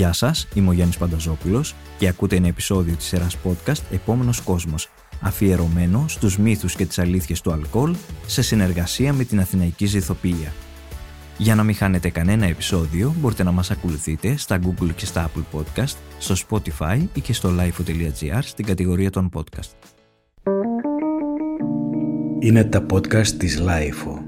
Γεια σας, είμαι ο Γιάννης Πανταζόπουλος και ακούτε ένα επεισόδιο της σειράς podcast «Επόμενος κόσμος», αφιερωμένο στους μύθους και τις αλήθειες του αλκοόλ σε συνεργασία με την Αθηναϊκή Ζηθοποιία. Για να μην χάνετε κανένα επεισόδιο, μπορείτε να μας ακολουθείτε στα Google και στα Apple Podcast, στο Spotify ή και στο lifeo.gr στην κατηγορία των podcast. Είναι τα podcast της Lifeo.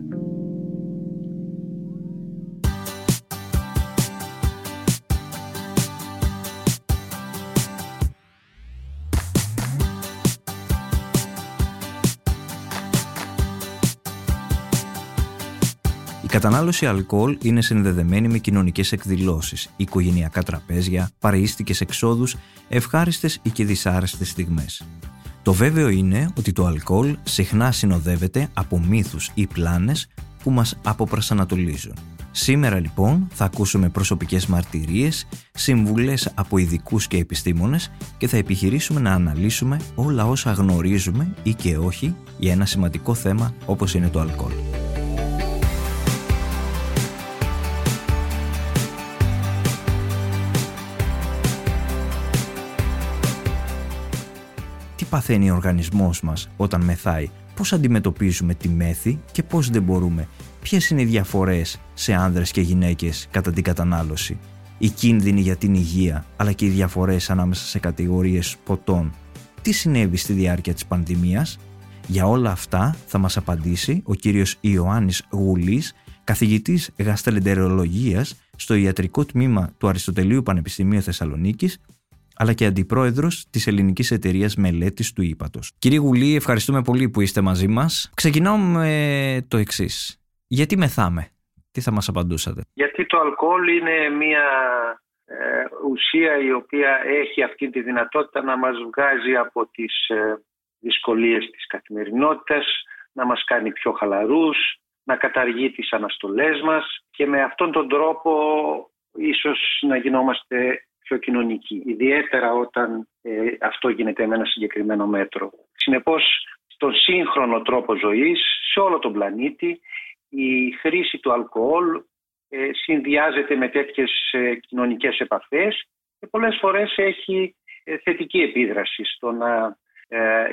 Κατανάλωση αλκοόλ είναι συνδεδεμένη με κοινωνικές εκδηλώσεις, οικογενειακά τραπέζια, παρεΐστικες εξόδους, ευχάριστες ή και δυσάρεστες στιγμές. Το βέβαιο είναι ότι το αλκοόλ συχνά συνοδεύεται από μύθους ή πλάνες που μας αποπρασανατολίζουν. Σήμερα λοιπόν θα ακούσουμε προσωπικές μαρτυρίες, συμβουλές από ειδικούς και επιστήμονες και θα επιχειρήσουμε να αναλύσουμε όλα όσα γνωρίζουμε ή και όχι για ένα σημαντικό θέμα όπως είναι το αλκοόλ. Παθαίνει ο οργανισμός μας όταν μεθάει, πώς αντιμετωπίζουμε τη μέθη και πώς δεν μπορούμε, ποιες είναι οι διαφορές σε άνδρες και γυναίκες κατά την κατανάλωση, οι κίνδυνοι για την υγεία αλλά και οι διαφορές ανάμεσα σε κατηγορίες ποτών, τι συνέβη στη διάρκεια της πανδημίας, για όλα αυτά θα μας απαντήσει ο κύριος Ιωάννης Γουλής, καθηγητής γαστρεντερολογίας στο ιατρικό τμήμα του Αριστοτελείου Πανεπιστημίου Θεσσαλονίκης αλλά και αντιπρόεδρος της Ελληνικής Εταιρείας Μελέτης του Ήπατο. Κύριε Γουλή, ευχαριστούμε πολύ που είστε μαζί μας. Ξεκινάω με το εξής. Γιατί μεθάμε, τι θα μας απαντούσατε; Γιατί το αλκοόλ είναι μια ε, ουσία η οποία έχει αυτή τη δυνατότητα να μας βγάζει από τις ε, δυσκολίες της καθημερινότητας, να μας κάνει πιο χαλαρούς, να καταργεί τις αναστολές μας και με αυτόν τον τρόπο ίσως να γινόμαστε πιο κοινωνική, ιδιαίτερα όταν ε, αυτό γίνεται με ένα συγκεκριμένο μέτρο. Συνεπώς, στον σύγχρονο τρόπο ζωής, σε όλο τον πλανήτη, η χρήση του αλκοόλ ε, συνδυάζεται με τέτοιες ε, κοινωνικές επαφές και πολλές φορές έχει ε, θετική επίδραση στο να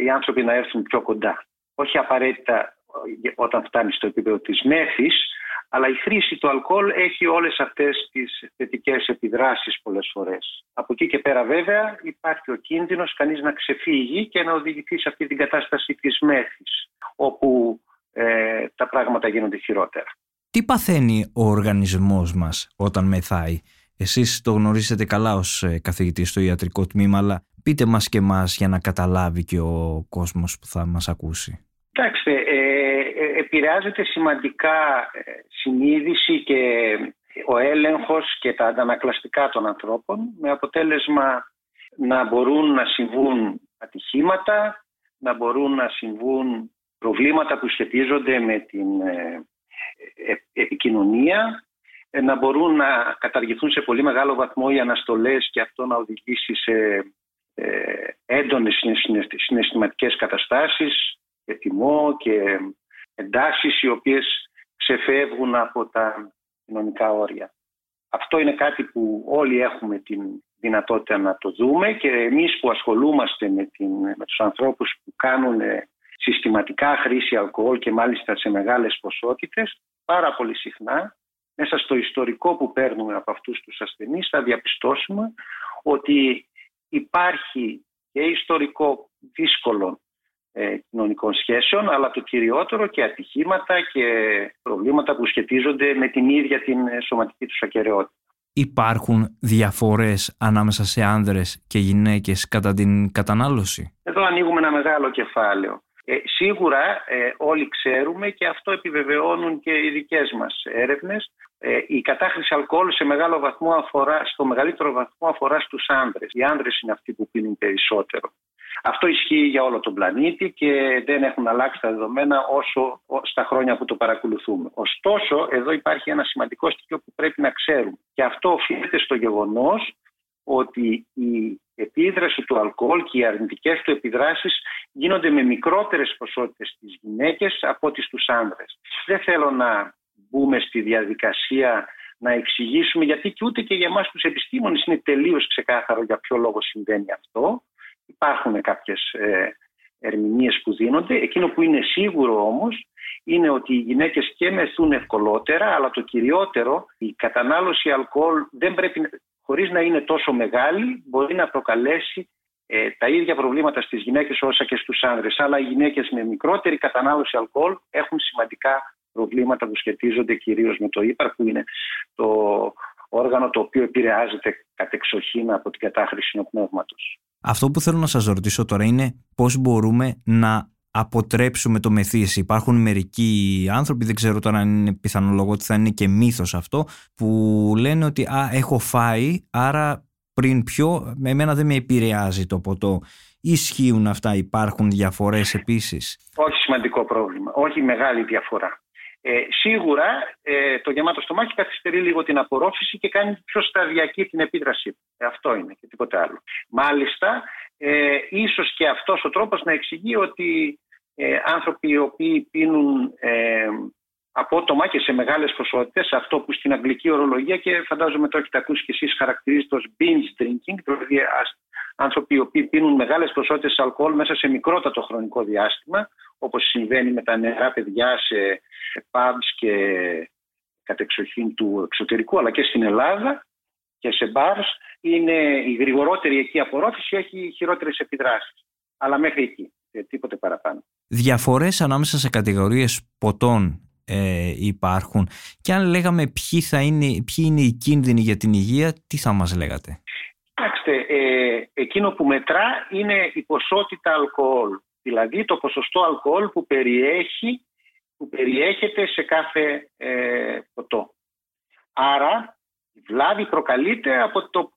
οι άνθρωποι να έρθουν πιο κοντά. Όχι απαραίτητα όταν φτάνει στο επίπεδο της μέθης, αλλά η χρήση του αλκοόλ έχει όλες αυτές τις θετικές επιδράσεις πολλές φορές. Από εκεί και πέρα βέβαια υπάρχει ο κίνδυνος κανείς να ξεφύγει και να οδηγηθεί σε αυτή την κατάσταση της μέθης, όπου ε, τα πράγματα γίνονται χειρότερα. Τι παθαίνει ο οργανισμός μας όταν μεθάει; Εσείς το γνωρίζετε καλά ως ε, καθηγητής στο ιατρικό τμήμα, αλλά πείτε μας και μας για να καταλάβει και ο κόσμος που θα μας ακούσει. Κοιτάξτε, ε, ε, επηρεάζεται σημαντικά ε, συνείδηση και ο έλεγχος και τα αντανακλαστικά των ανθρώπων με αποτέλεσμα να μπορούν να συμβούν ατυχήματα, να μπορούν να συμβούν προβλήματα που σχετίζονται με την επικοινωνία, να μπορούν να καταργηθούν σε πολύ μεγάλο βαθμό οι αναστολές και αυτό να οδηγήσει σε έντονες συναισθηματικές καταστάσεις, και θυμό και εντάσεις οι οποίες ξεφεύγουν από τα κοινωνικά όρια. Αυτό είναι κάτι που όλοι έχουμε την δυνατότητα να το δούμε και εμείς που ασχολούμαστε με, την, με τους ανθρώπους που κάνουν συστηματικά χρήση αλκοόλ και μάλιστα σε μεγάλες ποσότητες, πάρα πολύ συχνά μέσα στο ιστορικό που παίρνουμε από αυτούς τους ασθενείς θα διαπιστώσουμε ότι υπάρχει και ιστορικό δύσκολο ε, κοινωνικών σχέσεων, αλλά το κυριότερο και ατυχήματα και προβλήματα που σχετίζονται με την ίδια την ε, σωματική τους ακαιρεότητα. Υπάρχουν διαφορές ανάμεσα σε άνδρες και γυναίκες κατά την κατανάλωση; Εδώ ανοίγουμε ένα μεγάλο κεφάλαιο. Ε, σίγουρα ε, όλοι ξέρουμε και αυτό επιβεβαιώνουν και οι δικές μας έρευνες ε, η κατάχρηση αλκοόλ σε μεγάλο βαθμό αφορά, στο μεγαλύτερο βαθμό αφορά στους άνδρες. Οι άνδρες είναι αυτοί που πίνουν περισσότερο. Αυτό ισχύει για όλο τον πλανήτη και δεν έχουν αλλάξει τα δεδομένα όσο στα χρόνια που το παρακολουθούμε. Ωστόσο, εδώ υπάρχει ένα σημαντικό στοιχείο που πρέπει να ξέρουμε. Και αυτό οφείλεται στο γεγονός ότι η επίδραση του αλκοόλ και οι αρνητικές του επιδράσεις γίνονται με μικρότερες ποσότητες στις γυναίκες από ό,τι στους άνδρες. Δεν θέλω να μπούμε στη διαδικασία να εξηγήσουμε γιατί και ούτε και για εμάς τους επιστήμονες είναι τελείως ξεκάθαρο για ποιο λόγο συμβαίνει αυτό. Υπάρχουν κάποιες ε, ερμηνείες που δίνονται. Εκείνο που είναι σίγουρο όμως είναι ότι οι γυναίκες και μεθούν ευκολότερα αλλά το κυριότερο η κατανάλωση αλκοόλ δεν πρέπει, χωρίς να είναι τόσο μεγάλη μπορεί να προκαλέσει ε, τα ίδια προβλήματα στις γυναίκες όσα και στους άνδρες. Αλλά οι γυναίκες με μικρότερη κατανάλωση αλκοόλ έχουν σημαντικά προβλήματα που σχετίζονται κυρίως με το ύπαρ που είναι το όργανο το οποίο επηρεάζεται κατεξοχήν από την κατάχρηση νοπνεύματος. Αυτό που θέλω να σας ρωτήσω τώρα είναι πώς μπορούμε να αποτρέψουμε το μεθύσι. Υπάρχουν μερικοί άνθρωποι, δεν ξέρω τώρα αν είναι πιθανολογό ότι θα είναι και μύθος αυτό, που λένε ότι α, έχω φάει, άρα πριν πιο, εμένα δεν με επηρεάζει το ποτό. Ισχύουν αυτά, υπάρχουν διαφορές επίσης; Όχι σημαντικό πρόβλημα, όχι μεγάλη διαφορά. Ε, σίγουρα ε, το γεμάτο στομάχι καθυστερεί λίγο την απορρόφηση και κάνει πιο σταδιακή την επίδρασή του. Ε, αυτό είναι και τίποτα άλλο. Μάλιστα, ε, ίσως και αυτός ο τρόπος να εξηγεί ότι ε, άνθρωποι οι οποίοι πίνουν ε, απότομα και σε μεγάλες ποσότητες, αυτό που στην αγγλική ορολογία και φαντάζομαι το έχετε ακούσει και εσείς χαρακτηρίζεται ως binge drinking, δηλαδή άνθρωποι οι οποίοι πίνουν μεγάλες ποσότητες αλκοόλ μέσα σε μικρότατο χρονικό διάστημα, όπως συμβαίνει με τα νερά παιδιά σε pubs και κατεξοχήν του εξωτερικού, αλλά και στην Ελλάδα και σε bars, είναι η γρηγορότερη εκεί απορρόφηση, έχει χειρότερες επιδράσεις. Αλλά μέχρι εκεί, τίποτε παραπάνω. Διαφορές ανάμεσα σε κατηγορίες ποτών ε, υπάρχουν και αν λέγαμε ποιοι, θα είναι, ποιοι είναι οι κίνδυνοι για την υγεία, τι θα μας λέγατε; Κοιτάξτε, ε, εκείνο που μετρά είναι η ποσότητα αλκοόλ. Δηλαδή το ποσοστό αλκοόλ που, περιέχει, που περιέχεται σε κάθε ε, ποτό. Άρα η βλάβη προκαλείται από το,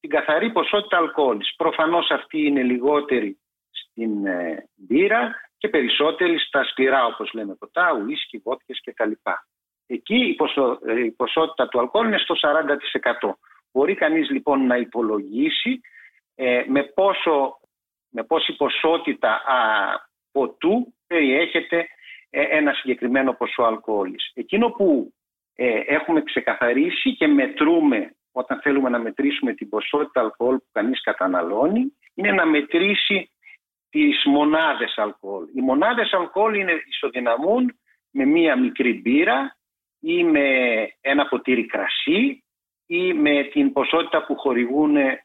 την καθαρή ποσότητα αλκοόλης. Προφανώς αυτή είναι λιγότερη στην ε, μπύρα και περισσότερη στα σκληρά όπως λέμε ποτά, ουίσκι, βότκες κτλ. Εκεί η, ποσο, ε, η ποσότητα του αλκοόλ είναι στο 40%. Μπορεί κανείς λοιπόν να υπολογίσει ε, με, πόσο, με πόση ποσότητα α, ποτού περιέχεται ε, ένα συγκεκριμένο ποσό αλκοόλης. Εκείνο που ε, έχουμε ξεκαθαρίσει και μετρούμε όταν θέλουμε να μετρήσουμε την ποσότητα αλκοόλ που κανείς καταναλώνει είναι να μετρήσει τις μονάδες αλκοόλ. Οι μονάδες αλκοόλ είναι ισοδυναμούν με μία μικρή μπύρα ή με ένα ποτήρι κρασί ή με την ποσότητα που χορηγούν ε,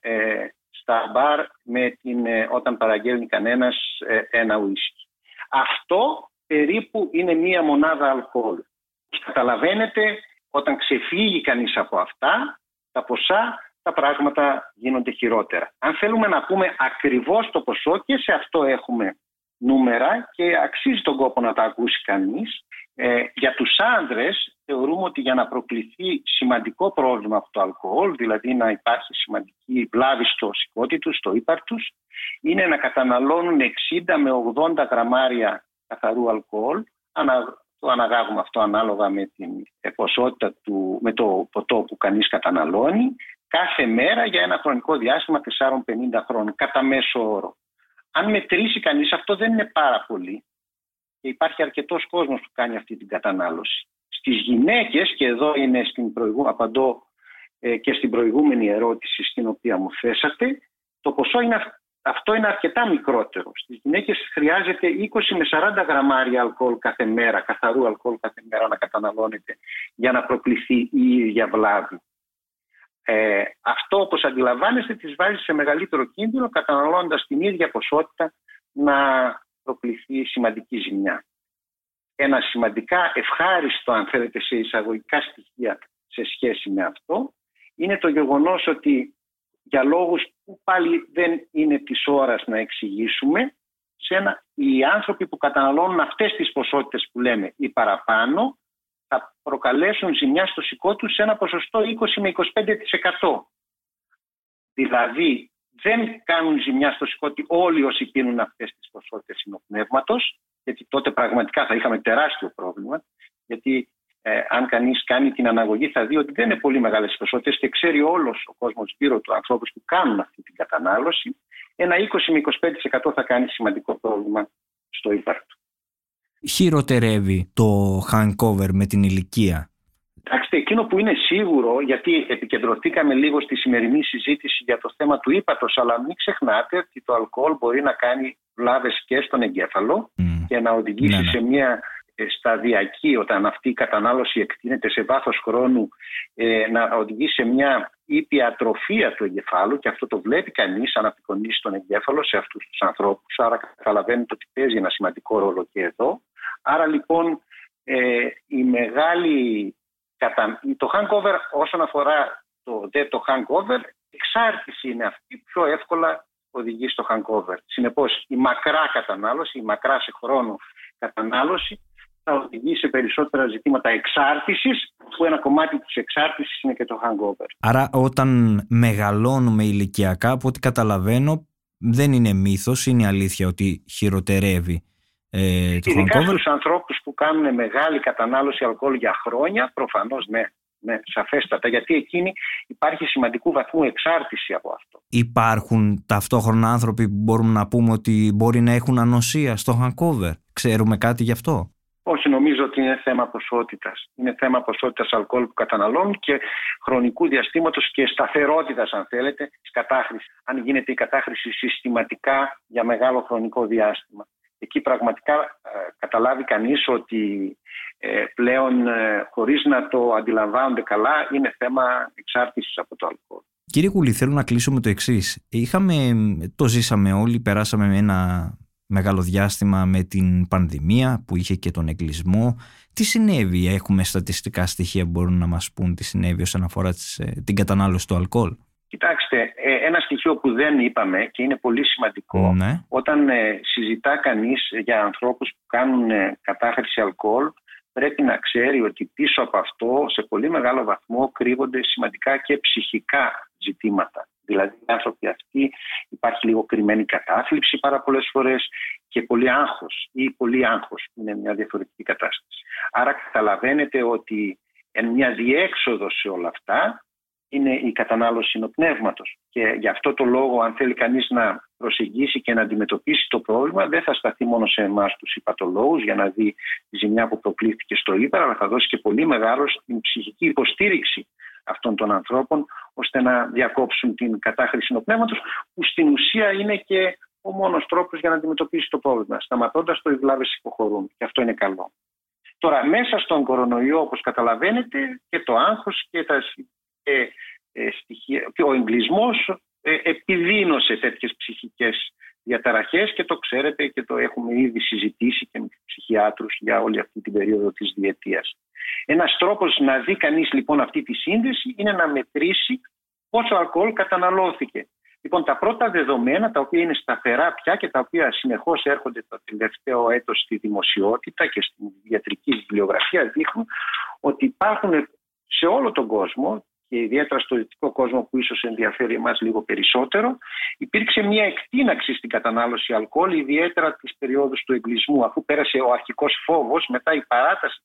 στα μπαρ με την, ε, όταν παραγγέλνει κανένας ε, ένα ουίσκι. Αυτό περίπου είναι μία μονάδα αλκοόλ. Καταλαβαίνετε όταν ξεφύγει κανείς από αυτά τα ποσά τα πράγματα γίνονται χειρότερα. Αν θέλουμε να πούμε ακριβώς το ποσό και σε αυτό έχουμε νούμερα και αξίζει τον κόπο να τα ακούσει κανείς. Ε, για τους άνδρες θεωρούμε ότι για να προκληθεί σημαντικό πρόβλημα από το αλκοόλ, δηλαδή να υπάρχει σημαντική βλάβη στο σηκώτη τους, στο ύπαρ τους, είναι να καταναλώνουν 60 με 80 γραμμάρια καθαρού αλκοόλ, το αναγάγουμε αυτό ανάλογα με την ποσότητα του, με το ποτό που κανείς καταναλώνει κάθε μέρα για ένα χρονικό διάστημα 4-50 χρόνων, κατά μέσο όρο. Αν μετρήσει κανείς αυτό δεν είναι πάρα πολύ και υπάρχει αρκετός κόσμος που κάνει αυτή την κατανάλωση. Στις γυναίκες, και εδώ είναι στην προηγού, απαντώ ε, και στην προηγούμενη ερώτηση στην οποία μου θέσατε, το ποσό είναι, αυτό είναι αρκετά μικρότερο. Στις γυναίκες χρειάζεται 20 με 40 γραμμάρια αλκοόλ κάθε μέρα, καθαρού αλκοόλ κάθε μέρα να καταναλώνεται για να προκληθεί η ίδια βλάβη. Ε, αυτό όπως αντιλαμβάνεστε τις βάζει σε μεγαλύτερο κίνδυνο καταναλώνοντας την ίδια ποσότητα να προκληθεί σημαντική ζημιά. Ένα σημαντικά ευχάριστο αν θέλετε σε εισαγωγικά στοιχεία σε σχέση με αυτό είναι το γεγονός ότι για λόγους που πάλι δεν είναι της ώρας να εξηγήσουμε σε ένα, οι άνθρωποι που καταναλώνουν αυτές τις ποσότητες που λέμε ή παραπάνω θα προκαλέσουν ζημιά στο σηκώ τους σε ένα ποσοστό 20 με 25%. Δηλαδή δεν κάνουν ζημιά στο σηκώ όλοι όσοι πίνουν αυτές τις ποσότητες συνοπνεύματος, γιατί τότε πραγματικά θα είχαμε τεράστιο πρόβλημα, γιατί ε, αν κανείς κάνει την αναγωγή θα δει ότι δεν είναι πολύ μεγάλες ποσότητες και ξέρει όλος ο κόσμος γύρω του ανθρώπους που κάνουν αυτή την κατανάλωση. Ένα 20 με 25% θα κάνει σημαντικό πρόβλημα στο ύπαρκτο χειροτερεύει το hangover με την ηλικία; Κοιτάξτε, εκείνο που είναι σίγουρο, γιατί επικεντρωθήκαμε λίγο στη σημερινή συζήτηση για το θέμα του ύπατος, αλλά μην ξεχνάτε ότι το αλκοόλ μπορεί να κάνει βλάβες και στον εγκέφαλο και να οδηγήσει ναι, ναι. σε μια ε, σταδιακή, όταν αυτή η κατανάλωση εκτείνεται σε βάθος χρόνου, ε, να οδηγήσει σε μια ήπια ατροφία του εγκεφάλου και αυτό το βλέπει κανείς αν απεικονίσει τον εγκέφαλο σε αυτούς τους ανθρώπους. Άρα καταλαβαίνετε ότι παίζει ένα σημαντικό ρόλο και εδώ. Άρα λοιπόν ε, η μεγάλη το hangover όσον αφορά το, το hangover, εξάρτηση είναι αυτή που πιο εύκολα οδηγεί στο hangover. Συνεπώς η μακρά κατανάλωση, η μακρά σε χρόνο κατανάλωση θα οδηγεί σε περισσότερα ζητήματα εξάρτησης που ένα κομμάτι της εξάρτησης είναι και το hangover. Άρα όταν μεγαλώνουμε ηλικιακά από ό,τι καταλαβαίνω δεν είναι μύθος, είναι αλήθεια ότι χειροτερεύει ε, το Ειδικά στους ανθρώπους που κάνουν μεγάλη κατανάλωση αλκοόλ για χρόνια, προφανώς ναι, ναι, σαφέστατα, γιατί εκείνη υπάρχει σημαντικού βαθμού εξάρτηση από αυτό. Υπάρχουν ταυτόχρονα άνθρωποι που μπορούμε να πούμε ότι μπορεί να έχουν ανοσία στο hangover. Ξέρουμε κάτι γι' αυτό; Όχι, νομίζω ότι είναι θέμα ποσότητας. Είναι θέμα ποσότητας αλκοόλ που καταναλώνουν και χρονικού διαστήματος και σταθερότητας, αν θέλετε, της κατάχρησης. Αν γίνεται η κατάχρηση συστηματικά για μεγάλο χρονικό διάστημα εκεί πραγματικά ε, καταλάβει κανείς ότι ε, πλέον ε, χωρίς να το αντιλαμβάνονται καλά είναι θέμα εξάρτησης από το αλκοόλ. Κύριε Κουλή, θέλω να κλείσω με το εξής. Είχαμε, το ζήσαμε όλοι, περάσαμε με ένα μεγάλο διάστημα με την πανδημία που είχε και τον εγκλισμό. Τι συνέβη, έχουμε στατιστικά στοιχεία που μπορούν να μας πούν τι συνέβη όσον αφορά την κατανάλωση του αλκοόλ; Κοιτάξτε, ε, ένα στοιχείο που δεν είπαμε και είναι πολύ σημαντικό, ναι. όταν ε, συζητά κανείς για ανθρώπους που κάνουν ε, κατάχρηση αλκοόλ, πρέπει να ξέρει ότι πίσω από αυτό σε πολύ μεγάλο βαθμό κρύβονται σημαντικά και ψυχικά ζητήματα. Δηλαδή, οι άνθρωποι αυτοί υπάρχει λίγο κρυμμένη κατάθλιψη πάρα πολλές φορές και πολύ άγχος ή πολύ άγχος, είναι μια διαφορετική κατάσταση. Άρα καταλαβαίνετε ότι εν μια διέξοδο σε όλα αυτά είναι η κατανάλωση συνοπνεύματος. Και γι' αυτό το λόγο, αν θέλει κανείς να προσεγγίσει και να αντιμετωπίσει το πρόβλημα, δεν θα σταθεί μόνο σε εμάς τους υπατολόγους για να δει τη ζημιά που προκλήθηκε στο ύπαρ, αλλά θα δώσει και πολύ μεγάλο στην ψυχική υποστήριξη αυτών των ανθρώπων, ώστε να διακόψουν την κατάχρηση συνοπνεύματος, που στην ουσία είναι και ο μόνος τρόπος για να αντιμετωπίσει το πρόβλημα, σταματώντας το οι βλάβε υποχωρούν. Και αυτό είναι καλό. Τώρα, μέσα στον κορονοϊό, όπως καταλαβαίνετε, και το άγχος και τα και, ε, στοιχεία, και ο εγκλισμός ε, επιδίνωσε τέτοιες ψυχικές διαταραχές και το ξέρετε και το έχουμε ήδη συζητήσει και με τους ψυχιάτρους για όλη αυτή την περίοδο της διετίας. Ένας τρόπος να δει κανείς λοιπόν αυτή τη σύνδεση είναι να μετρήσει πόσο αλκοόλ καταναλώθηκε. Λοιπόν, τα πρώτα δεδομένα, τα οποία είναι σταθερά πια και τα οποία συνεχώς έρχονται το τελευταίο έτος στη δημοσιότητα και στην ιατρική βιβλιογραφία, δείχνουν ότι υπάρχουν σε όλο τον κόσμο και ιδιαίτερα στο δυτικό κόσμο που ίσως ενδιαφέρει εμάς λίγο περισσότερο, υπήρξε μια εκτείναξη στην κατανάλωση αλκοόλ, ιδιαίτερα τις περιόδους του εγκλισμού. Αφού πέρασε ο αρχικός φόβος, μετά η παράταση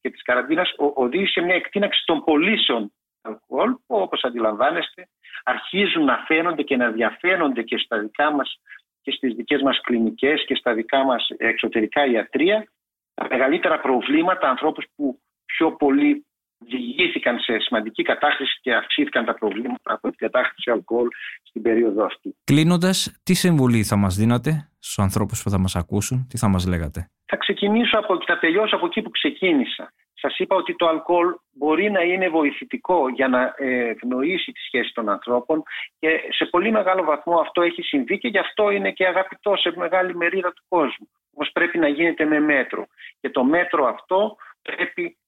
και της καραντίνας οδήγησε μια εκτείναξη των πωλήσεων αλκοόλ, που όπως αντιλαμβάνεστε αρχίζουν να φαίνονται και να διαφαίνονται και στα δικά μας και στις δικές μας κλινικές και στα δικά μας εξωτερικά ιατρία τα μεγαλύτερα προβλήματα, ανθρώπους που πιο πολύ διηγήθηκαν σε σημαντική κατάχρηση και αυξήθηκαν τα προβλήματα από την κατάχρηση αλκοόλ στην περίοδο αυτή. Κλείνοντας, τι συμβουλή θα μας δίνατε στους ανθρώπους που θα μας ακούσουν, τι θα μας λέγατε; Θα ξεκινήσω από, θα τελειώσω από εκεί που ξεκίνησα. Σας είπα ότι το αλκοόλ μπορεί να είναι βοηθητικό για να ευνοήσει τη σχέση των ανθρώπων και σε πολύ μεγάλο βαθμό αυτό έχει συμβεί και γι' αυτό είναι και αγαπητό σε μεγάλη μερίδα του κόσμου. Όμως πρέπει να γίνεται με μέτρο. Και το μέτρο αυτό πρέπει ε,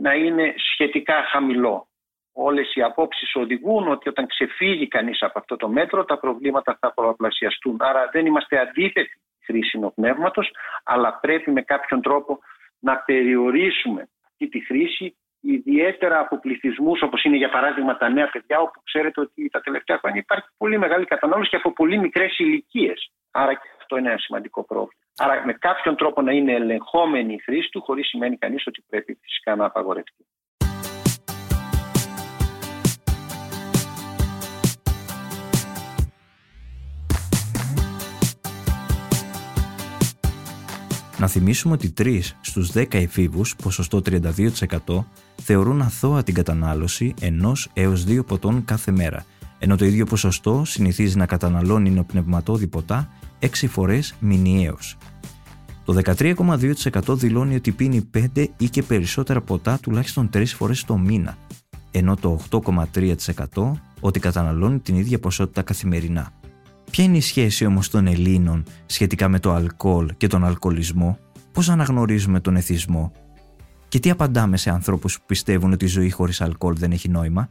να είναι σχετικά χαμηλό. Όλες οι απόψεις οδηγούν ότι όταν ξεφύγει κανείς από αυτό το μέτρο τα προβλήματα θα πολλαπλασιαστούν. Άρα δεν είμαστε αντίθετοι χρήση πνεύματος, αλλά πρέπει με κάποιον τρόπο να περιορίσουμε αυτή τη χρήση ιδιαίτερα από πληθυσμούς όπως είναι για παράδειγμα τα νέα παιδιά, όπου ξέρετε ότι τα τελευταία χρόνια υπάρχει πολύ μεγάλη κατανάλωση και από πολύ μικρές ηλικίες. Άρα και αυτό είναι ένα σημαντικό πρόβλημα. Άρα με κάποιον τρόπο να είναι ελεγχόμενη η χρήση του, χωρίς σημαίνει κανείς ότι πρέπει φυσικά να απαγορευτεί. Να θυμίσουμε ότι 3 στους 10 εφήβους, ποσοστό 32%, θεωρούν αθώα την κατανάλωση ενός έως δύο ποτών κάθε μέρα, ενώ το ίδιο ποσοστό συνηθίζει να καταναλώνει νοπνευματόδη ποτά 6 φορές μηνιαίως. Το 13,2% δηλώνει ότι πίνει 5 ή και περισσότερα ποτά τουλάχιστον 3 φορές το μήνα, ενώ το 8,3% ότι καταναλώνει την ίδια ποσότητα καθημερινά. Ποια είναι η σχέση όμως των Ελλήνων σχετικά με το αλκοόλ και τον αλκοολισμό, πώς αναγνωρίζουμε τον εθισμό; Και τι απαντάμε σε ανθρώπους που πιστεύουν ότι η ζωή χωρίς αλκοόλ δεν έχει νόημα;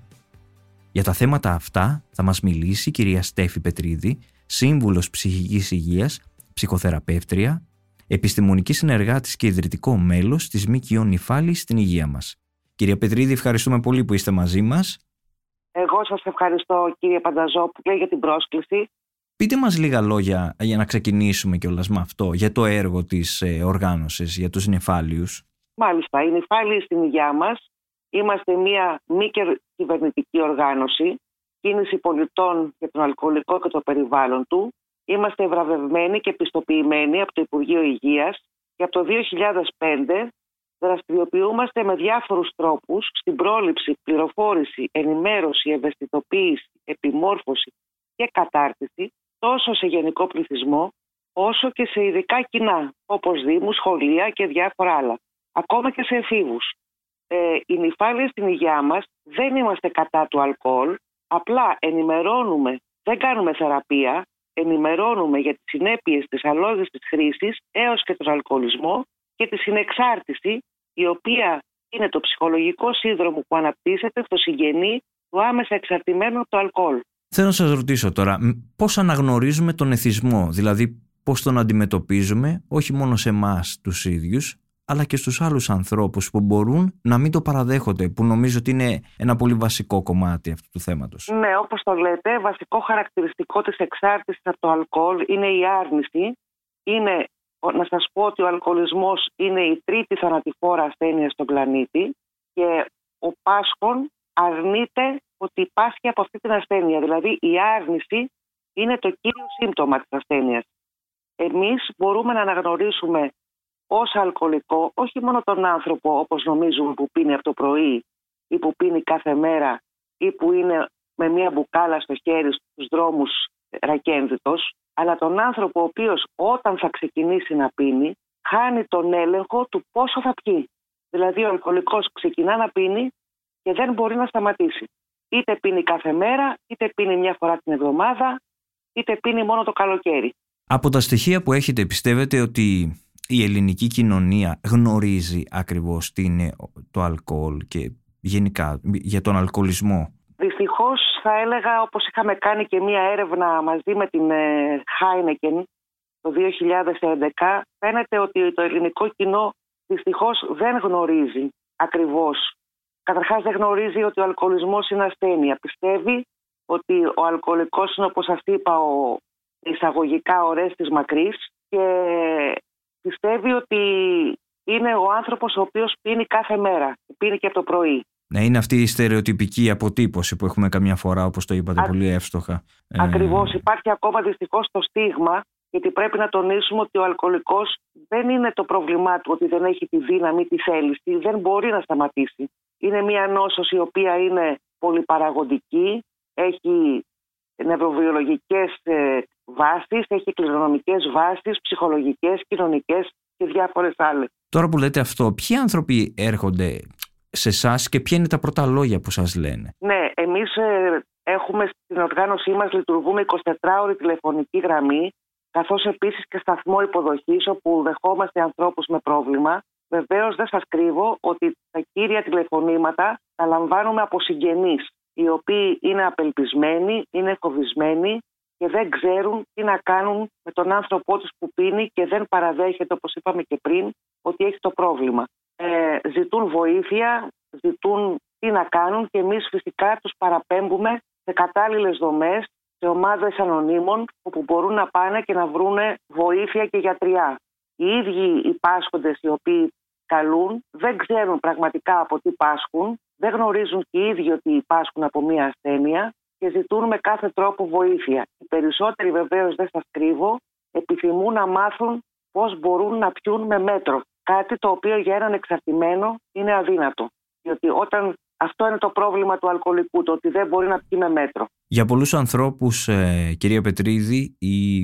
Για τα θέματα αυτά θα μας μιλήσει η κυρία Στέφη Πετρίδη, σύμβουλος ψυχικής υγείας, ψυχοθεραπεύτρια, επιστημονική συνεργάτης και ιδρυτικό μέλος της ΜΚΟ Νυφάλη στην υγεία μας. Κυρία Πετρίδη, ευχαριστούμε πολύ που είστε μαζί μας. Εγώ σας ευχαριστώ κύριε Πανταζόπουλε για την πρόσκληση. Πείτε μας λίγα λόγια για να ξεκινήσουμε κιόλας με αυτό, για το έργο της ε, οργάνωσης, για τους νεφάλιους. Μάλιστα, οι νεφάλιοι στην υγειά μας είμαστε μια μη κυβερνητική οργάνωση, κίνηση πολιτών για τον αλκοολικό και το περιβάλλον του. Είμαστε βραβευμένοι και πιστοποιημένοι από το Υπουργείο Υγείας και από το 2005 δραστηριοποιούμαστε με διάφορους τρόπους στην πρόληψη, πληροφόρηση, ενημέρωση, ευαισθητοποίηση, επιμόρφωση και κατάρτιση τόσο σε γενικό πληθυσμό όσο και σε ειδικά κοινά όπως δήμους, σχολεία και διάφορα άλλα. Ακόμα και σε εφήβους. Ε, οι νυφάλιες στην υγειά μας δεν είμαστε κατά του αλκοόλ, απλά ενημερώνουμε, δεν κάνουμε θεραπεία, ενημερώνουμε για τις συνέπειες της αλόγιστης χρήσης έως και τον αλκοολισμό και τη συνεξάρτηση η οποία είναι το ψυχολογικό σύνδρομο που αναπτύσσεται στο συγγενή του άμεσα εξαρτημένου από το αλκοόλ. Θέλω να σας ρωτήσω τώρα, πώς αναγνωρίζουμε τον εθισμό, δηλαδή πώς τον αντιμετωπίζουμε όχι μόνο σε εμάς τους ίδιους, αλλά και στους άλλους ανθρώπους που μπορούν να μην το παραδέχονται, που νομίζω ότι είναι ένα πολύ βασικό κομμάτι αυτού του θέματος. Ναι, όπως το λέτε, βασικό χαρακτηριστικό της εξάρτησης από το αλκοόλ είναι η άρνηση. Είναι, να σας πω ότι ο αλκοολισμός είναι η τρίτη θανατηφόρα ασθένεια στον πλανήτη και ο Πάσχων αρνείται ότι υπάρχει από αυτή την ασθένεια. Δηλαδή η άρνηση είναι το κύριο σύμπτωμα της ασθένειας. Εμείς μπορούμε να αναγνωρίσουμε ως αλκοολικό όχι μόνο τον άνθρωπο όπως νομίζουμε που πίνει από το πρωί ή που πίνει κάθε μέρα ή που είναι με μία μπουκάλα στο χέρι στους δρόμους ρακένδυτος, αλλά τον άνθρωπο ο οποίος όταν θα ξεκινήσει να πίνει χάνει τον έλεγχο του πόσο θα πιει. Δηλαδή ο αλκοολικός ξεκινά να πίνει και δεν μπορεί να σταματήσει. Είτε πίνει κάθε μέρα, είτε πίνει μια φορά την εβδομάδα, είτε πίνει μόνο το καλοκαίρι. Από τα στοιχεία που έχετε πιστεύετε ότι η ελληνική κοινωνία γνωρίζει ακριβώς τι είναι το αλκοόλ και γενικά για τον αλκοολισμό. Δυστυχώς θα έλεγα όπως είχαμε κάνει και μία έρευνα μαζί με την ε, Heineken το 2011 φαίνεται ότι το ελληνικό κοινό δυστυχώς δεν γνωρίζει ακριβώς Καταρχάς δεν γνωρίζει ότι ο αλκοολισμός είναι ασθένεια. Πιστεύει ότι ο αλκοολικός είναι όπως σας είπα ο εισαγωγικά ο της μακρύς και πιστεύει ότι είναι ο άνθρωπος ο οποίος πίνει κάθε μέρα. Πίνει και το πρωί. Ναι, είναι αυτή η στερεοτυπική αποτύπωση που έχουμε καμιά φορά, όπως το είπατε πολύ εύστοχα. Ε, Ακριβώς. Υπάρχει ακόμα δυστυχώς το στίγμα, γιατί πρέπει να τονίσουμε ότι ο αλκοολικός δεν είναι το πρόβλημά του ότι δεν έχει τη δύναμη, τη θέληση, δεν μπορεί να σταματήσει. Είναι μια νόσος η οποία είναι πολυπαραγωγική, έχει νευροβιολογικές ε, βάσεις, έχει κληρονομικές βάσεις, ψυχολογικές, κοινωνικές και διάφορες άλλες. Τώρα που λέτε αυτό, ποιοι άνθρωποι έρχονται σε εσάς και ποια είναι τα πρώτα λόγια που σας λένε; Ναι, εμείς ε, έχουμε στην οργάνωσή μας λειτουργούμε 24 ώρη τηλεφωνική γραμμή καθώς επίσης και σταθμό υποδοχής όπου δεχόμαστε ανθρώπους με πρόβλημα Βεβαίως δεν σας κρύβω ότι τα κύρια τηλεφωνήματα τα λαμβάνουμε από συγγενείς, οι οποίοι είναι απελπισμένοι, είναι φοβισμένοι και δεν ξέρουν τι να κάνουν με τον άνθρωπό τους που πίνει και δεν παραδέχεται, όπως είπαμε και πριν, ότι έχει το πρόβλημα. Ε, ζητούν βοήθεια, ζητούν τι να κάνουν και εμείς φυσικά τους παραπέμπουμε σε κατάλληλες δομές, σε ομάδες ανωνύμων, όπου μπορούν να πάνε και να βρούνε βοήθεια και γιατριά. Οι ίδιοι οι πάσχοντες οι οποίοι καλούν δεν ξέρουν πραγματικά από τι πάσχουν, δεν γνωρίζουν και οι ίδιοι ότι πάσχουν από μία ασθένεια και ζητούν με κάθε τρόπο βοήθεια. Οι περισσότεροι βεβαίως δεν σας κρύβω, επιθυμούν να μάθουν πώς μπορούν να πιούν με μέτρο. Κάτι το οποίο για έναν εξαρτημένο είναι αδύνατο. Διότι όταν αυτό είναι το πρόβλημα του αλκοολικού, το ότι δεν μπορεί να πιει με μέτρο. Για πολλούς ανθρώπους, ε, κυρία Πετρίδη, η,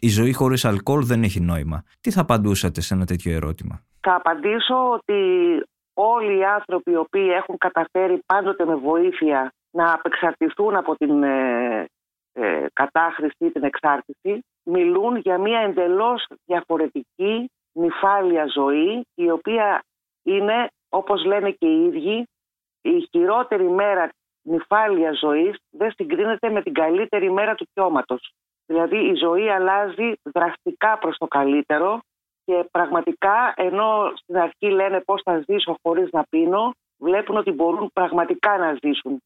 η ζωή χωρίς αλκοόλ δεν έχει νόημα. Τι θα απαντούσατε σε ένα τέτοιο ερώτημα; Θα απαντήσω ότι όλοι οι άνθρωποι οι οποίοι έχουν καταφέρει πάντοτε με βοήθεια να απεξαρτηθούν από την ε, ε, κατάχρηση ή την εξάρτηση μιλούν για μια εντελώς διαφορετική νυφάλια ζωή η οποία είναι όπως λένε και οι ίδιοι η χειρότερη μέρα νυφάλια ζωής δεν συγκρίνεται με την καλύτερη μέρα του πιώματος. Δηλαδή η ζωή αλλάζει δραστικά προς το καλύτερο και πραγματικά ενώ στην αρχή λένε πώς θα ζήσω χωρίς να πίνω βλέπουν ότι μπορούν πραγματικά να ζήσουν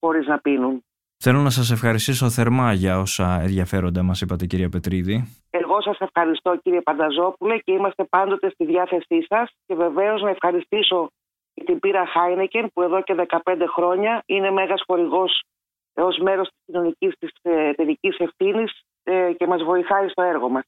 χωρίς να πίνουν. Θέλω να σας ευχαριστήσω θερμά για όσα ενδιαφέροντα μας είπατε κυρία Πετρίδη. Εγώ σας ευχαριστώ κύριε Πανταζόπουλε και είμαστε πάντοτε στη διάθεσή σας και βεβαίως να ευχαριστήσω την πύρα Χάινεκεν που εδώ και 15 χρόνια είναι μέγας χορηγός ως μέρος της κοινωνικής της ε, εταιρικής ευθύνης ε, και μας βοηθάει στο έργο μας.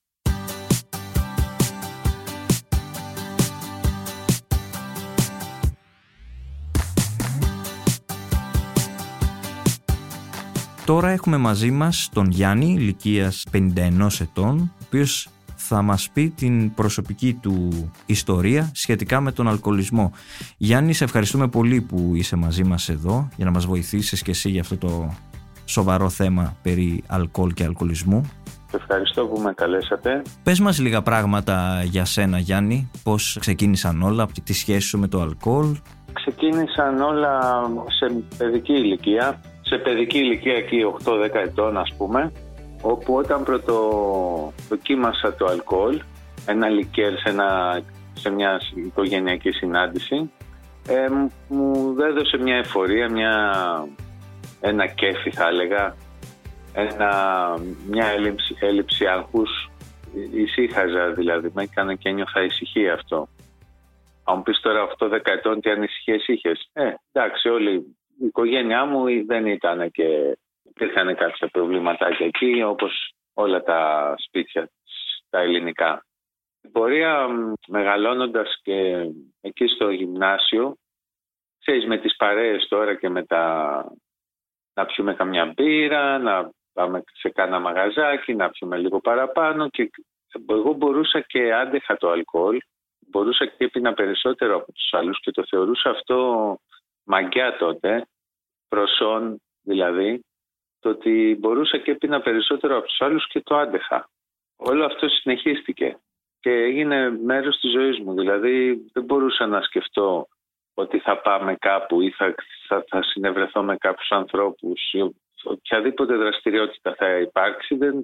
Τώρα έχουμε μαζί μας τον Γιάννη, ηλικίας 51 ετών, ο οποίος θα μας πει την προσωπική του ιστορία σχετικά με τον αλκοολισμό. Γιάννη, σε ευχαριστούμε πολύ που είσαι μαζί μας εδώ για να μας βοηθήσεις και εσύ για αυτό το σοβαρό θέμα περί αλκοόλ και αλκοολισμού. Ευχαριστώ που με καλέσατε. Πες μας λίγα πράγματα για σένα Γιάννη, πώς ξεκίνησαν όλα, τη σχέση σου με το αλκοόλ; Ξεκίνησαν όλα σε παιδική ηλικία σε παιδική ηλικία εκεί 8-10 ετών ας πούμε όπου όταν πρώτο δοκίμασα το αλκοόλ ένα λικέρ σε, ένα, σε μια οικογενειακή συνάντηση ε, μου έδωσε μια εφορία, μια, ένα κέφι θα έλεγα ένα, μια έλλειψη, έλλειψη άγχους ησύχαζα δηλαδή με έκανε και ένιωθα ησυχία αυτό. Αν μου πεις τώρα 8-10 ετών τι ανησυχίες είχες ε, εντάξει όλοι η οικογένειά μου δεν ήταν και υπήρχαν κάποια προβληματάκια εκεί όπως όλα τα σπίτια τα ελληνικά. Η πορεία μεγαλώνοντας και εκεί στο γυμνάσιο ξέρεις με τις παρέες τώρα και με τα να πιούμε καμιά μπύρα, να πάμε σε κάνα μαγαζάκι, να πιούμε λίγο παραπάνω και εγώ μπορούσα και άντεχα το αλκοόλ, μπορούσα και έπινα περισσότερο από τους άλλους και το θεωρούσα αυτό μαγκιά τότε, προσόν δηλαδή, το ότι μπορούσα και έπινα περισσότερο από τους άλλους και το άντεχα. Όλο αυτό συνεχίστηκε και έγινε μέρος της ζωής μου. Δηλαδή δεν μπορούσα να σκεφτώ ότι θα πάμε κάπου ή θα, θα, θα συνευρεθώ με κάποιους ανθρώπους ή οποιαδήποτε δραστηριότητα θα υπάρξει δεν,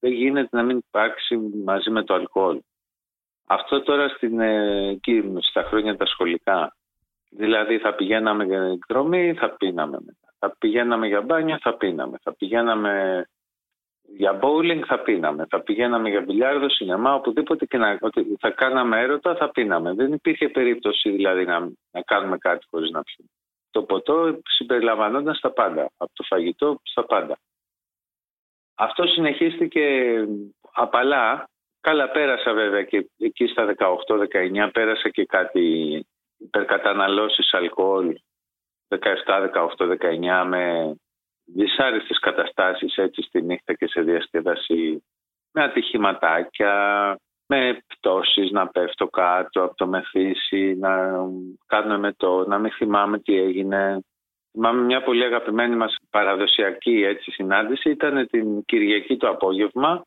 δεν γίνεται να μην υπάρξει μαζί με το αλκοόλ. Αυτό τώρα στην, ε, στα χρόνια τα σχολικά Δηλαδή θα πηγαίναμε για εκδρομή, θα πίναμε μετά. Θα πηγαίναμε για μπάνια, θα πίναμε. Θα πηγαίναμε για bowling, θα πίναμε. Θα πηγαίναμε για μπιλιάρδο, σινεμά, οπουδήποτε και να ότι θα κάναμε έρωτα, θα πίναμε. Δεν υπήρχε περίπτωση δηλαδή να, να κάνουμε κάτι χωρίς να πιούμε. Το ποτό συμπεριλαμβανόταν στα πάντα. Από το φαγητό στα πάντα. Αυτό συνεχίστηκε απαλά. Καλά πέρασα βέβαια και εκεί στα 18-19 πέρασα και κάτι υπερκαταναλώσεις αλκοόλ 17, 18, 19 με δυσάρεστες καταστάσεις έτσι στη νύχτα και σε διασκεδασή με ατυχηματάκια, με πτώσεις να πέφτω κάτω από το μεθύσι, να κάνουμε με το, να μην θυμάμαι τι έγινε. Θυμάμαι μια πολύ αγαπημένη μας παραδοσιακή έτσι, συνάντηση, ήταν την Κυριακή το απόγευμα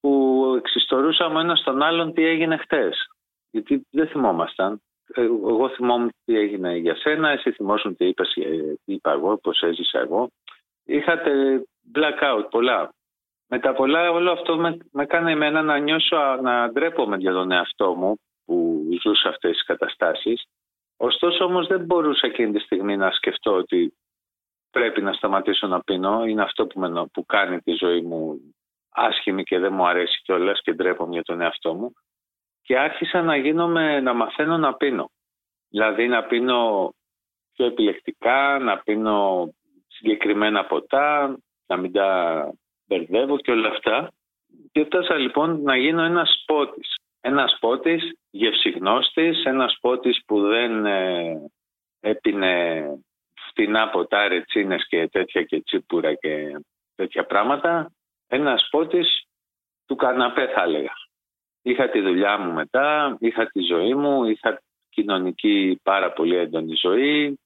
που εξιστορούσαμε ένας στον άλλον τι έγινε χτες. Γιατί δεν θυμόμασταν. Ε, εγώ θυμόμουν τι έγινε για σένα, εσύ θυμόσουν τι, είπες, ε, τι είπα εγώ, πώς έζησα εγώ. Είχατε blackout πολλά. Με τα πολλά όλο αυτό με, με κάνει εμένα να νιώσω, να ντρέπομαι για τον εαυτό μου που ζούσα αυτές τις καταστάσεις. Ωστόσο όμως δεν μπορούσα εκείνη τη στιγμή να σκεφτώ ότι πρέπει να σταματήσω να πίνω. Είναι αυτό που, με, που κάνει τη ζωή μου άσχημη και δεν μου αρέσει κιόλας και ντρέπομαι για τον εαυτό μου και άρχισα να γίνομαι, να μαθαίνω να πίνω. Δηλαδή να πίνω πιο επιλεκτικά, να πίνω συγκεκριμένα ποτά, να μην τα μπερδεύω και όλα αυτά. Και έφτασα λοιπόν να γίνω ένας πότης. Ένας πότης γευσιγνώστης, ένας πότης που δεν ε, έπινε φτηνά ποτά, ρετσίνες και τέτοια και τσίπουρα και τέτοια πράγματα. Ένας πότης του καναπέ θα έλεγα. Είχα τη δουλειά μου μετά, είχα τη ζωή μου, είχα κοινωνική πάρα πολύ έντονη ζωή.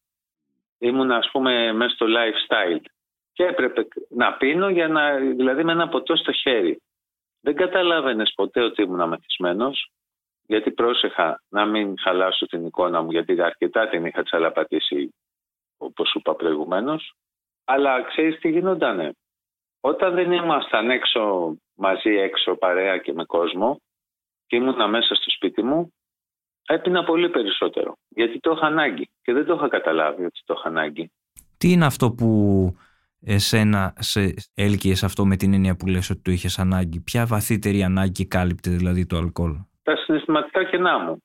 Ήμουν ας πούμε μέσα στο lifestyle και έπρεπε να πίνω για να, δηλαδή με ένα ποτό στο χέρι. Δεν καταλάβαινες ποτέ ότι ήμουν αμεθυσμένος γιατί πρόσεχα να μην χαλάσω την εικόνα μου γιατί αρκετά την είχα τσαλαπατήσει όπως σου είπα προηγουμένως. Αλλά ξέρεις τι γινότανε; Όταν δεν ήμασταν έξω μαζί έξω παρέα και με κόσμο και ήμουνα μέσα στο σπίτι μου, έπινα πολύ περισσότερο. Γιατί το είχα ανάγκη και δεν το είχα καταλάβει ότι το είχα ανάγκη. Τι είναι αυτό που εσένα σε έλκυες αυτό με την έννοια που λες ότι το είχες ανάγκη; Ποια βαθύτερη ανάγκη κάλυπτε δηλαδή το αλκοόλ; Τα συναισθηματικά κενά μου.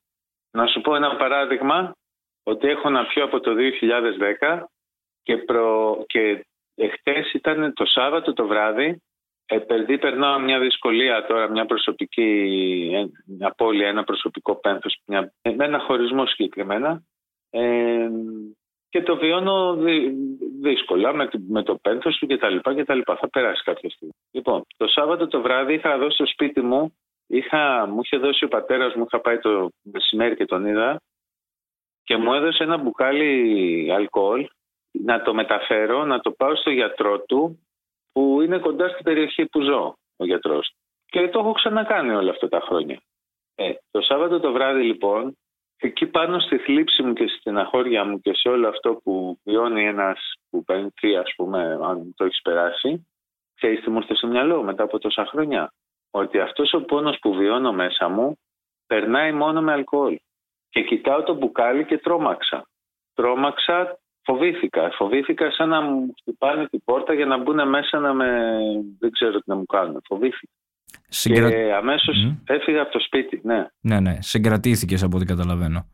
Να σου πω ένα παράδειγμα ότι έχω να πιω από το 2010 και, προ... και εχθές ήταν το Σάββατο το βράδυ επειδή περνάω μια δυσκολία τώρα, μια προσωπική απώλεια, ένα προσωπικό πένθος, μια, με ένα χωρισμό συγκεκριμένα ε, και το βιώνω δύσκολα με, με το πένθος του κτλ. Θα περάσει κάποια στιγμή. Λοιπόν, το Σάββατο το βράδυ είχα δώσει στο σπίτι μου, είχα, μου είχε δώσει ο πατέρας μου, είχα πάει το μεσημέρι και τον είδα και μου έδωσε ένα μπουκάλι αλκοόλ να το μεταφέρω, να το πάω στο γιατρό του που είναι κοντά στην περιοχή που ζω ο γιατρός. Και το έχω ξανακάνει όλα αυτά τα χρόνια. Ε, το Σάββατο το βράδυ λοιπόν, εκεί πάνω στη θλίψη μου και στην αχώρια μου και σε όλο αυτό που βιώνει ένας που πενθεί ας πούμε, αν το έχεις περάσει, ξέρεις τι μου ήρθε στο μυαλό μετά από τόσα χρόνια. Ότι αυτός ο πόνος που βιώνω μέσα μου περνάει μόνο με αλκοόλ. Και κοιτάω το μπουκάλι και τρόμαξα. Τρόμαξα Φοβήθηκα. Φοβήθηκα σαν να μου χτυπάνε την πόρτα για να μπουν μέσα να με... Δεν ξέρω τι να μου κάνουν. Φοβήθηκα. Συγκρα... Και αμέσως mm. έφυγα από το σπίτι, ναι. Ναι, ναι. Συγκρατήθηκες από ό,τι καταλαβαίνω.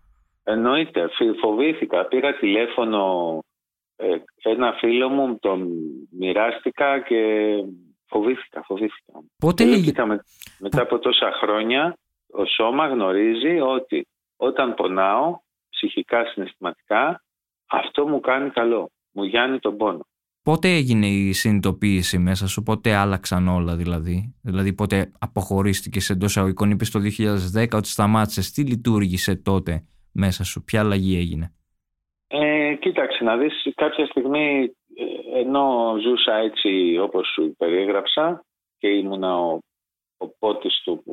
Εννοείται. Φοβήθηκα. Πήρα τηλέφωνο ε, ένα φίλο μου, τον μοιράστηκα και φοβήθηκα, φοβήθηκα. Πότε έγινε. Με, μετά από τόσα χρόνια, ο σώμα γνωρίζει ότι όταν πονάω, ψυχικά, συναισθηματικά, αυτό μου κάνει καλό. Μου γιάνει τον πόνο. Πότε έγινε η συνειδητοποίηση μέσα σου, πότε άλλαξαν όλα δηλαδή; Δηλαδή πότε αποχωρίστηκες εντός αγωγικών, είπες το 2010 ότι σταμάτησες. Τι λειτουργήσε τότε μέσα σου, ποια αλλαγή έγινε; Ε, κοίταξε να δεις, κάποια στιγμή ε, ενώ ζούσα έτσι όπως σου περιέγραψα και ήμουνα ο, ο πότης του,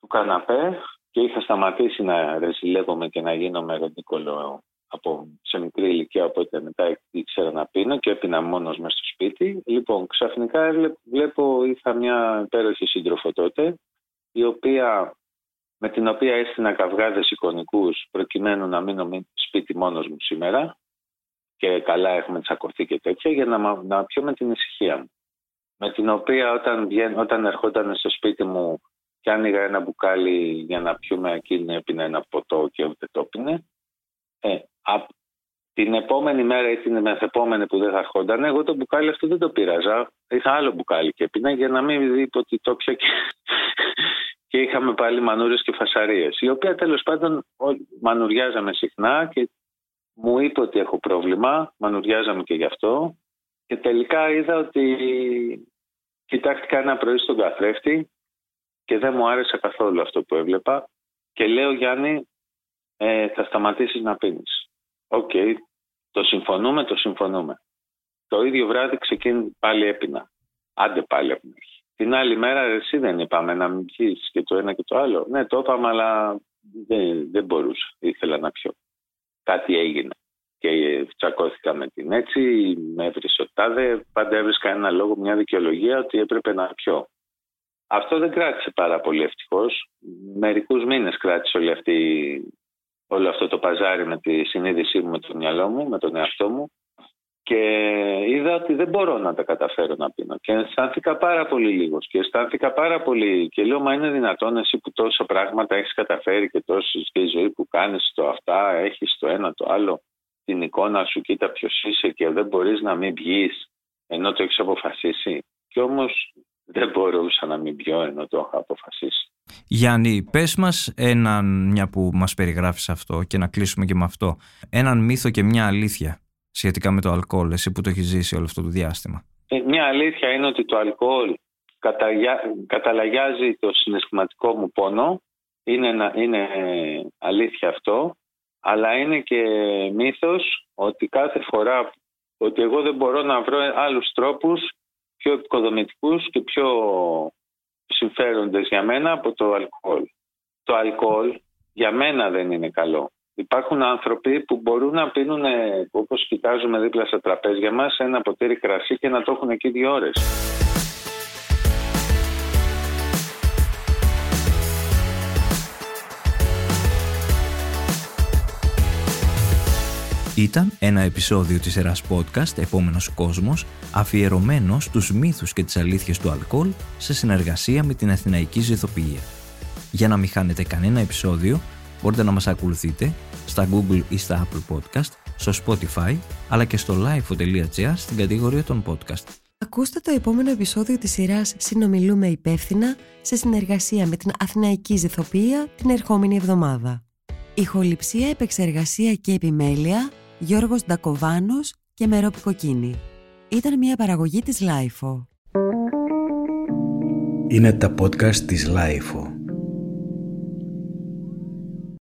του καναπέ και είχα σταματήσει να ρεζιλεύομαι και να γίνομαι ερωτικολό από σε μικρή ηλικία, οπότε μετά ήξερα να πίνω και έπινα μόνος μέσα στο σπίτι. Λοιπόν, ξαφνικά βλέπω, είχα μια υπέροχη σύντροφο τότε, η οποία, με την οποία έστεινα καυγάδες εικονικούς προκειμένου να μείνω σπίτι μόνος μου σήμερα και καλά έχουμε τσακωθεί και τέτοια για να, να πιω με την ησυχία μου. Με την οποία όταν, όταν ερχόταν στο σπίτι μου και άνοιγα ένα μπουκάλι για να πιούμε εκείνη έπινε ένα ποτό και ούτε το έπινε. Ε, την επόμενη μέρα ή την μεθεπόμενη που δεν θα ερχόταν, εγώ το μπουκάλι αυτό δεν το πειράζα. Είχα άλλο μπουκάλι και πίνα για να μην δει ότι το πια και, και είχαμε πάλι μανούρες και φασαρίες. Η οποία τέλος πάντων μανουριάζαμε συχνά και μου είπε ότι έχω πρόβλημα, μανουριάζαμε και γι' αυτό. Και τελικά είδα ότι κοιτάχτηκα ένα πρωί στον καθρέφτη και δεν μου άρεσε καθόλου αυτό που έβλεπα. Και λέω Γιάννη, ε, θα σταματήσεις να πίνεις. Οκ, το συμφωνούμε, το συμφωνούμε. Το ίδιο βράδυ ξεκίνησε πάλι έπινα. Άντε πάλι έπινα. Την άλλη μέρα εσύ δεν είπαμε να μην πιείς και το ένα και το άλλο. Ναι, το είπαμε, αλλά δεν, δεν μπορούσα. Ήθελα να πιω. Κάτι έγινε. Και τσακώθηκα με την έτσι, με έβρισε ο τάδε. Πάντα έβρισκα ένα λόγο, μια δικαιολογία ότι έπρεπε να πιω. Αυτό δεν κράτησε πάρα πολύ ευτυχώς. Μερικούς μήνες κράτησε όλη αυτή όλο αυτό το παζάρι με τη συνείδησή μου, με το μυαλό μου, με τον εαυτό μου. Και είδα ότι δεν μπορώ να τα καταφέρω να πίνω. Και αισθάνθηκα πάρα πολύ λίγος. Και αισθάνθηκα πάρα πολύ. Και λέω μα είναι δυνατόν εσύ που τόσα πράγματα έχεις καταφέρει και τόση και η ζωή που κάνεις το αυτά, έχεις το ένα το άλλο την εικόνα σου, κοίτα ποιος είσαι και δεν μπορείς να μην βγεις ενώ το έχεις αποφασίσει και όμως δεν μπορούσα να μην πιω ενώ το είχα αποφασίσει. Γιάννη, πες μας έναν, μια που μας περιγράφεις αυτό και να κλείσουμε και με αυτό, έναν μύθο και μια αλήθεια σχετικά με το αλκοόλ, εσύ που το έχεις ζήσει όλο αυτό το διάστημα. Ε, μια αλήθεια είναι ότι το αλκοόλ καταλαγιάζει το συναισθηματικό μου πόνο. Είναι, είναι αλήθεια αυτό. Αλλά είναι και μύθος ότι κάθε φορά ότι εγώ δεν μπορώ να βρω άλλους τρόπους πιο επικοδομητικούς και πιο συμφέροντες για μένα από το αλκοόλ. Το αλκοόλ για μένα δεν είναι καλό. Υπάρχουν άνθρωποι που μπορούν να πίνουν, όπως κοιτάζουμε δίπλα στα τραπέζια μας, ένα ποτήρι κρασί και να το έχουν εκεί δύο ώρες. Ήταν ένα επεισόδιο της σειράς podcast «Επόμενος κόσμος» αφιερωμένος στους μύθους και τις αλήθειες του αλκοόλ σε συνεργασία με την Αθηναϊκή Ζηθοποιία. Για να μην χάνετε κανένα επεισόδιο, μπορείτε να μας ακολουθείτε στα Google ή στα Apple Podcast, στο Spotify, αλλά και στο live.gr στην κατηγορία των podcast. Ακούστε το επόμενο επεισόδιο της σειράς «Συνομιλούμε υπεύθυνα» σε συνεργασία με την Αθηναϊκή Ζηθοποιία την ερχόμενη εβδομάδα. Ηχοληψία, επεξεργασία και επιμέλεια Γιώργος Ντακοβάνος και Μερόπη Κοκκίνη. Ήταν μια παραγωγή της LiFO. Είναι τα podcast της LiFO.